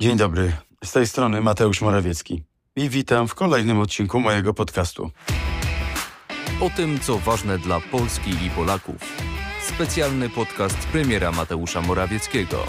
Dzień dobry, z tej strony Mateusz Morawiecki i witam w kolejnym odcinku mojego podcastu. O tym, co ważne dla Polski i Polaków. Specjalny podcast premiera Mateusza Morawieckiego.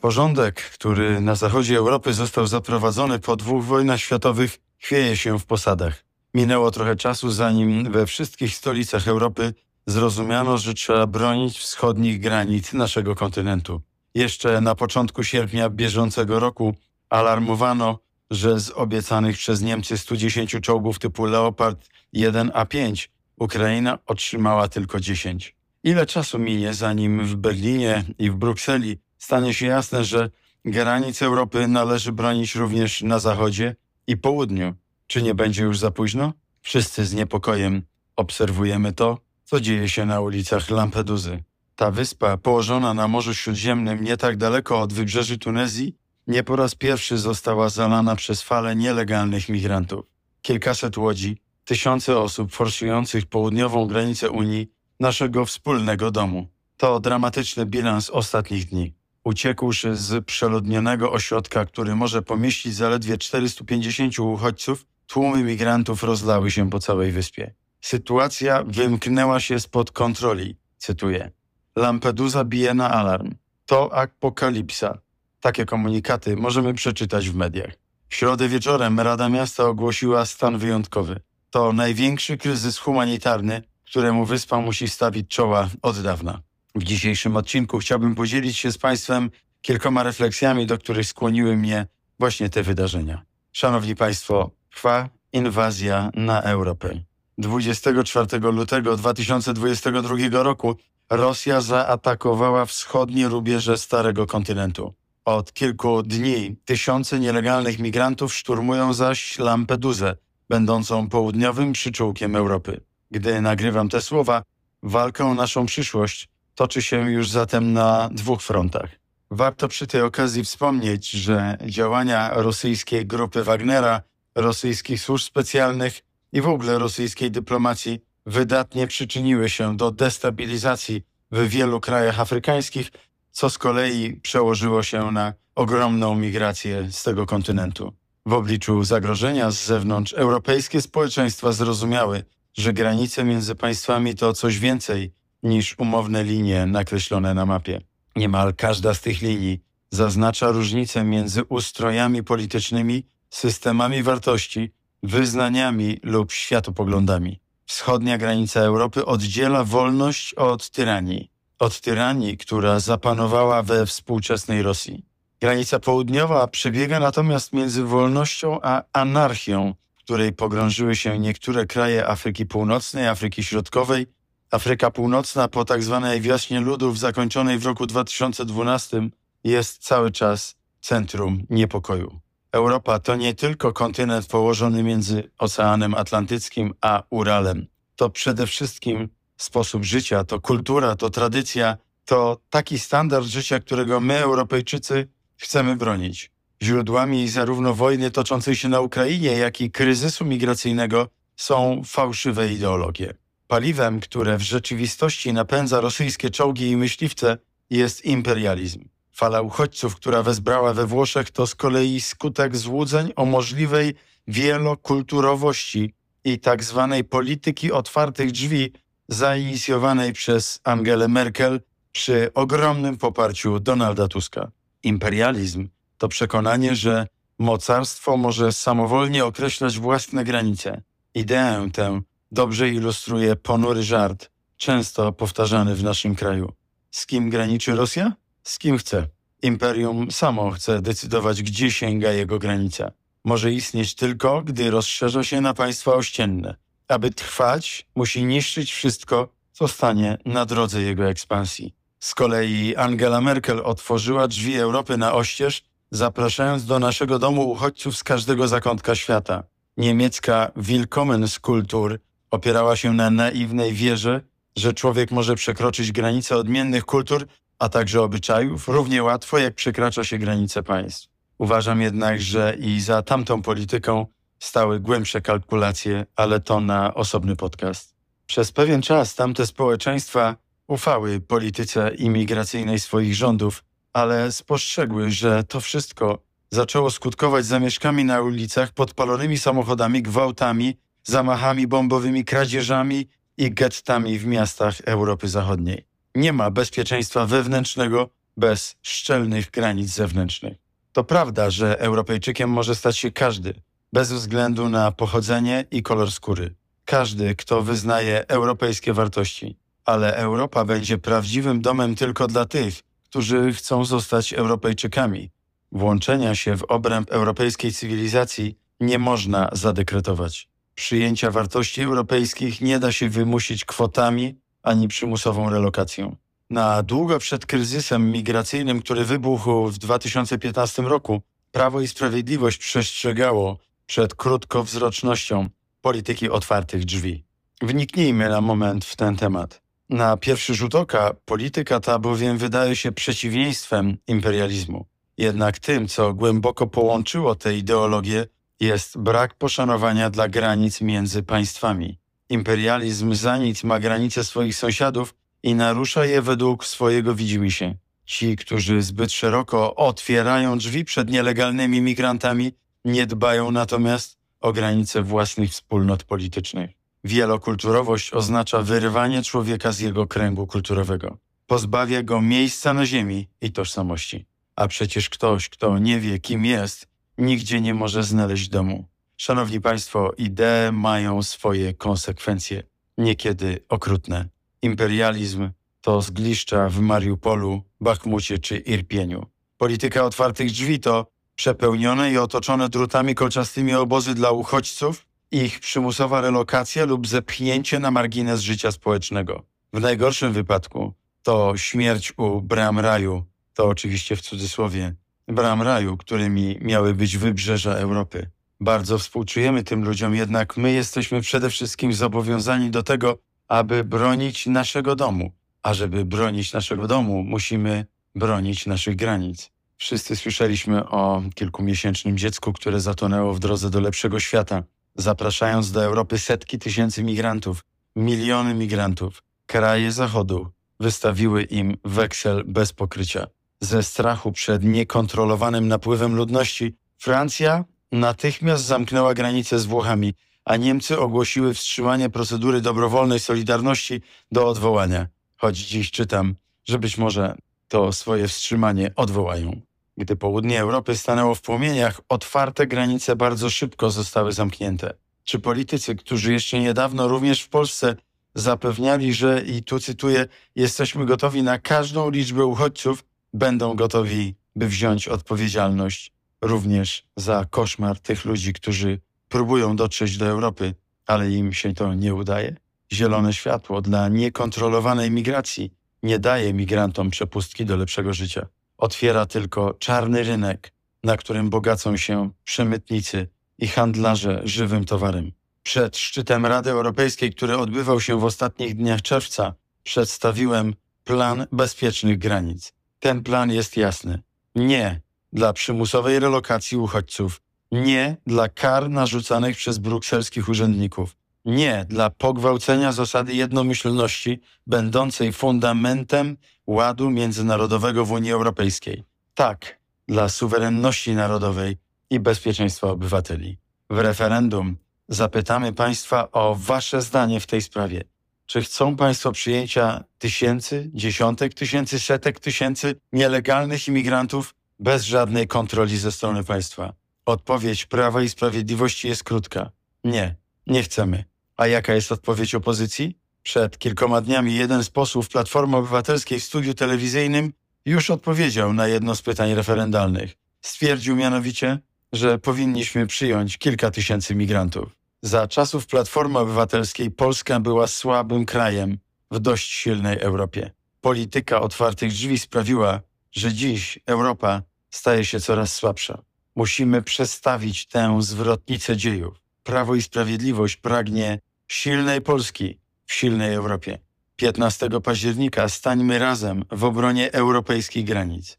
Porządek, który na zachodzie Europy został zaprowadzony po dwóch wojnach światowych, chwieje się w posadach. Minęło trochę czasu, zanim we wszystkich stolicach Europy zrozumiano, że trzeba bronić wschodnich granic naszego kontynentu. Jeszcze na początku sierpnia bieżącego roku alarmowano, że z obiecanych przez Niemcy 110 czołgów typu Leopard 1A5 Ukraina otrzymała tylko 10. Ile czasu minie, zanim w Berlinie i w Brukseli stanie się jasne, że granic Europy należy bronić również na zachodzie i południu? Czy nie będzie już za późno? Wszyscy z niepokojem obserwujemy to, co dzieje się na ulicach Lampeduzy. Ta wyspa, położona na Morzu Śródziemnym, nie tak daleko od wybrzeży Tunezji, nie po raz pierwszy została zalana przez falę nielegalnych migrantów. Kilkaset łodzi, tysiące osób forsujących południową granicę Unii, naszego wspólnego domu. To dramatyczny bilans ostatnich dni. Uciekłszy z przeludnionego ośrodka, który może pomieścić zaledwie 450 uchodźców, tłumy migrantów rozlały się po całej wyspie. Sytuacja wymknęła się spod kontroli, cytuję. Lampedusa bije na alarm. To apokalipsa. Takie komunikaty możemy przeczytać w mediach. W środę wieczorem Rada Miasta ogłosiła stan wyjątkowy. To największy kryzys humanitarny, któremu wyspa musi stawić czoła od dawna. W dzisiejszym odcinku chciałbym podzielić się z Państwem kilkoma refleksjami, do których skłoniły mnie właśnie te wydarzenia. Szanowni Państwo, trwa inwazja na Europę. 24 lutego 2022 roku Rosja zaatakowała wschodnie rubieże Starego Kontynentu. Od kilku dni tysiące nielegalnych migrantów szturmują zaś Lampedusę, będącą południowym przyczółkiem Europy. Gdy nagrywam te słowa, walka o naszą przyszłość toczy się już zatem na dwóch frontach. Warto przy tej okazji wspomnieć, że działania rosyjskiej grupy Wagnera, rosyjskich służb specjalnych i w ogóle rosyjskiej dyplomacji wydatnie przyczyniły się do destabilizacji w wielu krajach afrykańskich, co z kolei przełożyło się na ogromną migrację z tego kontynentu. W obliczu zagrożenia z zewnątrz europejskie społeczeństwa zrozumiały, że granice między państwami to coś więcej niż umowne linie nakreślone na mapie. Niemal każda z tych linii zaznacza różnicę między ustrojami politycznymi, systemami wartości, wyznaniami lub światopoglądami. Wschodnia granica Europy oddziela wolność od tyranii, od tyranii, która zapanowała we współczesnej Rosji. Granica południowa przebiega natomiast między wolnością a anarchią, w której pogrążyły się niektóre kraje Afryki Północnej, Afryki Środkowej. Afryka Północna po tak zwanej wiośnie ludów zakończonej w roku 2012 jest cały czas centrum niepokoju. Europa to nie tylko kontynent położony między Oceanem Atlantyckim a Uralem. To przede wszystkim sposób życia, to kultura, to tradycja, to taki standard życia, którego my, Europejczycy, chcemy bronić. Źródłami zarówno wojny toczącej się na Ukrainie, jak i kryzysu migracyjnego są fałszywe ideologie. Paliwem, które w rzeczywistości napędza rosyjskie czołgi i myśliwce, jest imperializm. Fala uchodźców, która wezbrała we Włoszech, to z kolei skutek złudzeń o możliwej wielokulturowości i tak zwanej polityki otwartych drzwi zainicjowanej przez Angelę Merkel przy ogromnym poparciu Donalda Tuska. Imperializm to przekonanie, że mocarstwo może samowolnie określać własne granice. Ideę tę dobrze ilustruje ponury żart, często powtarzany w naszym kraju. Z kim graniczy Rosja? Z kim chce. Imperium samo chce decydować, gdzie sięga jego granica. Może istnieć tylko, gdy rozszerza się na państwa ościenne. Aby trwać, musi niszczyć wszystko, co stanie na drodze jego ekspansji. Z kolei Angela Merkel otworzyła drzwi Europy na oścież, zapraszając do naszego domu uchodźców z każdego zakątka świata. Niemiecka Willkommenskultur opierała się na naiwnej wierze, że człowiek może przekroczyć granice odmiennych kultur a także obyczajów równie łatwo, jak przekracza się granice państw. Uważam jednak, że i za tamtą polityką stały głębsze kalkulacje, ale to na osobny podcast. Przez pewien czas tamte społeczeństwa ufały polityce imigracyjnej swoich rządów, ale spostrzegły, że to wszystko zaczęło skutkować zamieszkami na ulicach, podpalonymi samochodami, gwałtami, zamachami bombowymi, kradzieżami i gettami w miastach Europy Zachodniej. Nie ma bezpieczeństwa wewnętrznego bez szczelnych granic zewnętrznych. To prawda, że Europejczykiem może stać się każdy, bez względu na pochodzenie i kolor skóry. Każdy, kto wyznaje europejskie wartości. Ale Europa będzie prawdziwym domem tylko dla tych, którzy chcą zostać Europejczykami. Włączenia się w obręb europejskiej cywilizacji nie można zadekretować. Przyjęcia wartości europejskich nie da się wymusić kwotami ani przymusową relokacją. Na długo przed kryzysem migracyjnym, który wybuchł w 2015 roku, Prawo i Sprawiedliwość przestrzegało przed krótkowzrocznością polityki otwartych drzwi. Wniknijmy na moment w ten temat. Na pierwszy rzut oka polityka ta bowiem wydaje się przeciwieństwem imperializmu. Jednak tym, co głęboko połączyło tę ideologię, jest brak poszanowania dla granic między państwami. Imperializm za nic ma granice swoich sąsiadów i narusza je według swojego widzimisię. Ci, którzy zbyt szeroko otwierają drzwi przed nielegalnymi migrantami, nie dbają natomiast o granice własnych wspólnot politycznych. Wielokulturowość oznacza wyrywanie człowieka z jego kręgu kulturowego. Pozbawia go miejsca na ziemi i tożsamości. A przecież ktoś, kto nie wie, kim jest, nigdzie nie może znaleźć domu. Szanowni Państwo, idee mają swoje konsekwencje, niekiedy okrutne. Imperializm to zgliszcza w Mariupolu, Bachmucie czy Irpieniu. Polityka otwartych drzwi to przepełnione i otoczone drutami kolczastymi obozy dla uchodźców, ich przymusowa relokacja lub zepchnięcie na margines życia społecznego. W najgorszym wypadku to śmierć u bram raju, to oczywiście w cudzysłowie, bram raju, którymi miały być wybrzeża Europy. Bardzo współczujemy tym ludziom, jednak my jesteśmy przede wszystkim zobowiązani do tego, aby bronić naszego domu. A żeby bronić naszego domu, musimy bronić naszych granic. Wszyscy słyszeliśmy o kilkumiesięcznym dziecku, które zatonęło w drodze do lepszego świata, zapraszając do Europy setki tysięcy migrantów, miliony migrantów. Kraje Zachodu wystawiły im weksel bez pokrycia. Ze strachu przed niekontrolowanym napływem ludności, Francja natychmiast zamknęła granice z Włochami, a Niemcy ogłosiły wstrzymanie procedury dobrowolnej solidarności do odwołania. Choć dziś czytam, że być może to swoje wstrzymanie odwołają. Gdy południe Europy stanęło w płomieniach, otwarte granice bardzo szybko zostały zamknięte. Czy politycy, którzy jeszcze niedawno również w Polsce zapewniali, że, i tu cytuję, jesteśmy gotowi na każdą liczbę uchodźców, będą gotowi, by wziąć odpowiedzialność również za koszmar tych ludzi, którzy próbują dotrzeć do Europy, ale im się to nie udaje? Zielone światło dla niekontrolowanej migracji nie daje migrantom przepustki do lepszego życia. Otwiera tylko czarny rynek, na którym bogacą się przemytnicy i handlarze żywym towarem. Przed szczytem Rady Europejskiej, który odbywał się w ostatnich dniach czerwca, przedstawiłem plan bezpiecznych granic. Ten plan jest jasny. Nie dla przymusowej relokacji uchodźców, nie dla kar narzucanych przez brukselskich urzędników, nie dla pogwałcenia zasady jednomyślności, będącej fundamentem ładu międzynarodowego w Unii Europejskiej. Tak, dla suwerenności narodowej i bezpieczeństwa obywateli. W referendum zapytamy Państwa o Wasze zdanie w tej sprawie. Czy chcą Państwo przyjęcia tysięcy, dziesiątek tysięcy, setek tysięcy nielegalnych imigrantów bez żadnej kontroli ze strony państwa? Odpowiedź Prawa i Sprawiedliwości jest krótka. Nie, nie chcemy. A jaka jest odpowiedź opozycji? Przed kilkoma dniami jeden z posłów Platformy Obywatelskiej w studiu telewizyjnym już odpowiedział na jedno z pytań referendalnych. Stwierdził mianowicie, że powinniśmy przyjąć kilka tysięcy migrantów. Za czasów Platformy Obywatelskiej Polska była słabym krajem w dość silnej Europie. Polityka otwartych drzwi sprawiła, że dziś Europa staje się coraz słabsza. Musimy przestawić tę zwrotnicę dziejów. Prawo i Sprawiedliwość pragnie silnej Polski w silnej Europie. 15 października stańmy razem w obronie europejskich granic.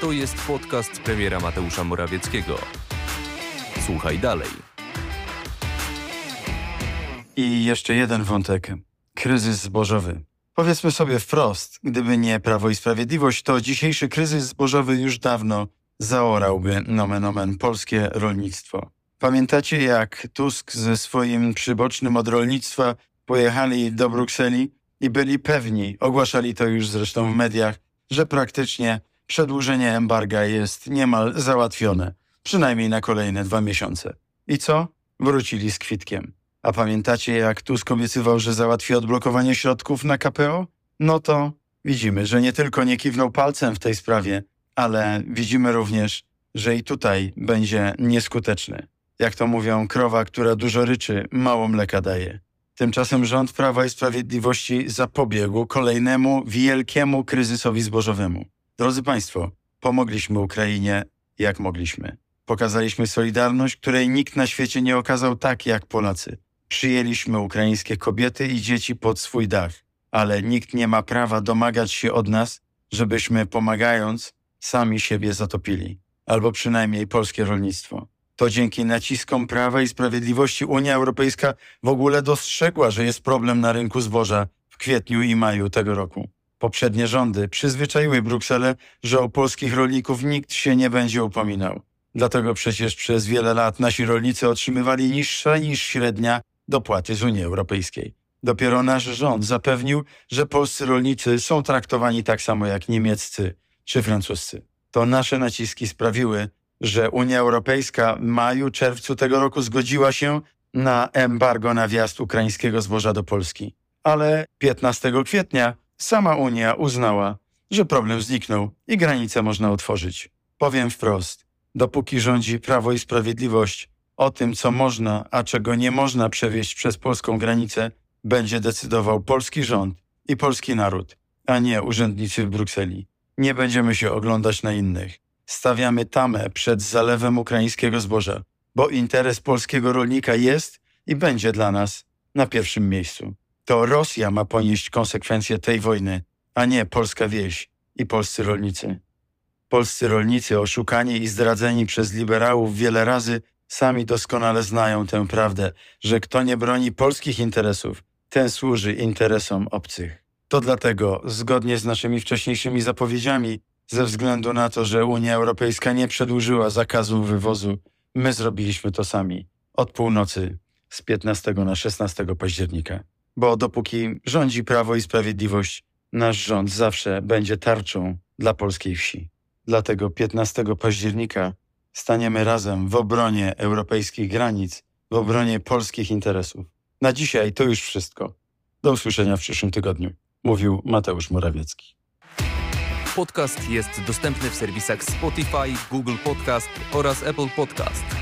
To jest podcast premiera Mateusza Morawieckiego. Słuchaj dalej. I jeszcze jeden wątek. Kryzys zbożowy. Powiedzmy sobie wprost, gdyby nie Prawo i Sprawiedliwość, to dzisiejszy kryzys zbożowy już dawno zaorałby nomen omen polskie rolnictwo. Pamiętacie, jak Tusk ze swoim przybocznym od rolnictwa pojechali do Brukseli i byli pewni, ogłaszali to już zresztą w mediach, że praktycznie przedłużenie embarga jest niemal załatwione, przynajmniej na kolejne dwa miesiące. I co? Wrócili z kwitkiem. A pamiętacie, jak Tusk obiecywał, że załatwi odblokowanie środków na KPO? No to widzimy, że nie tylko nie kiwnął palcem w tej sprawie, ale widzimy również, że i tutaj będzie nieskuteczny. Jak to mówią, krowa, która dużo ryczy, mało mleka daje. Tymczasem rząd Prawa i Sprawiedliwości zapobiegł kolejnemu wielkiemu kryzysowi zbożowemu. Drodzy Państwo, pomogliśmy Ukrainie jak mogliśmy. Pokazaliśmy solidarność, której nikt na świecie nie okazał tak jak Polacy. Przyjęliśmy ukraińskie kobiety i dzieci pod swój dach, ale nikt nie ma prawa domagać się od nas, żebyśmy pomagając sami siebie zatopili, albo przynajmniej polskie rolnictwo. To dzięki naciskom Prawa i Sprawiedliwości Unia Europejska w ogóle dostrzegła, że jest problem na rynku zboża w kwietniu i maju tego roku. Poprzednie rządy przyzwyczaiły Brukselę, że o polskich rolników nikt się nie będzie upominał. Dlatego przecież przez wiele lat nasi rolnicy otrzymywali niższe niż średnia dopłaty z Unii Europejskiej. Dopiero nasz rząd zapewnił, że polscy rolnicy są traktowani tak samo jak niemieccy czy francuscy. To nasze naciski sprawiły, że Unia Europejska w maju, czerwcu tego roku zgodziła się na embargo na wjazd ukraińskiego zboża do Polski. Ale 15 kwietnia sama Unia uznała, że problem zniknął i granice można otworzyć. Powiem wprost, dopóki rządzi Prawo i Sprawiedliwość, o tym, co można, a czego nie można przewieźć przez polską granicę, będzie decydował polski rząd i polski naród, a nie urzędnicy w Brukseli. Nie będziemy się oglądać na innych. Stawiamy tamę przed zalewem ukraińskiego zboża, bo interes polskiego rolnika jest i będzie dla nas na pierwszym miejscu. To Rosja ma ponieść konsekwencje tej wojny, a nie polska wieś i polscy rolnicy. Polscy rolnicy, oszukani i zdradzeni przez liberałów wiele razy, sami doskonale znają tę prawdę, że kto nie broni polskich interesów, ten służy interesom obcych. To dlatego, zgodnie z naszymi wcześniejszymi zapowiedziami, ze względu na to, że Unia Europejska nie przedłużyła zakazu wywozu, my zrobiliśmy to sami od północy z 15 na 16 października. Bo dopóki rządzi Prawo i Sprawiedliwość, nasz rząd zawsze będzie tarczą dla polskiej wsi. Dlatego 15 października staniemy razem w obronie europejskich granic, w obronie polskich interesów. Na dzisiaj to już wszystko. Do usłyszenia w przyszłym tygodniu, mówił Mateusz Morawiecki. Podcast jest dostępny w serwisach Spotify, Google Podcast oraz Apple Podcast.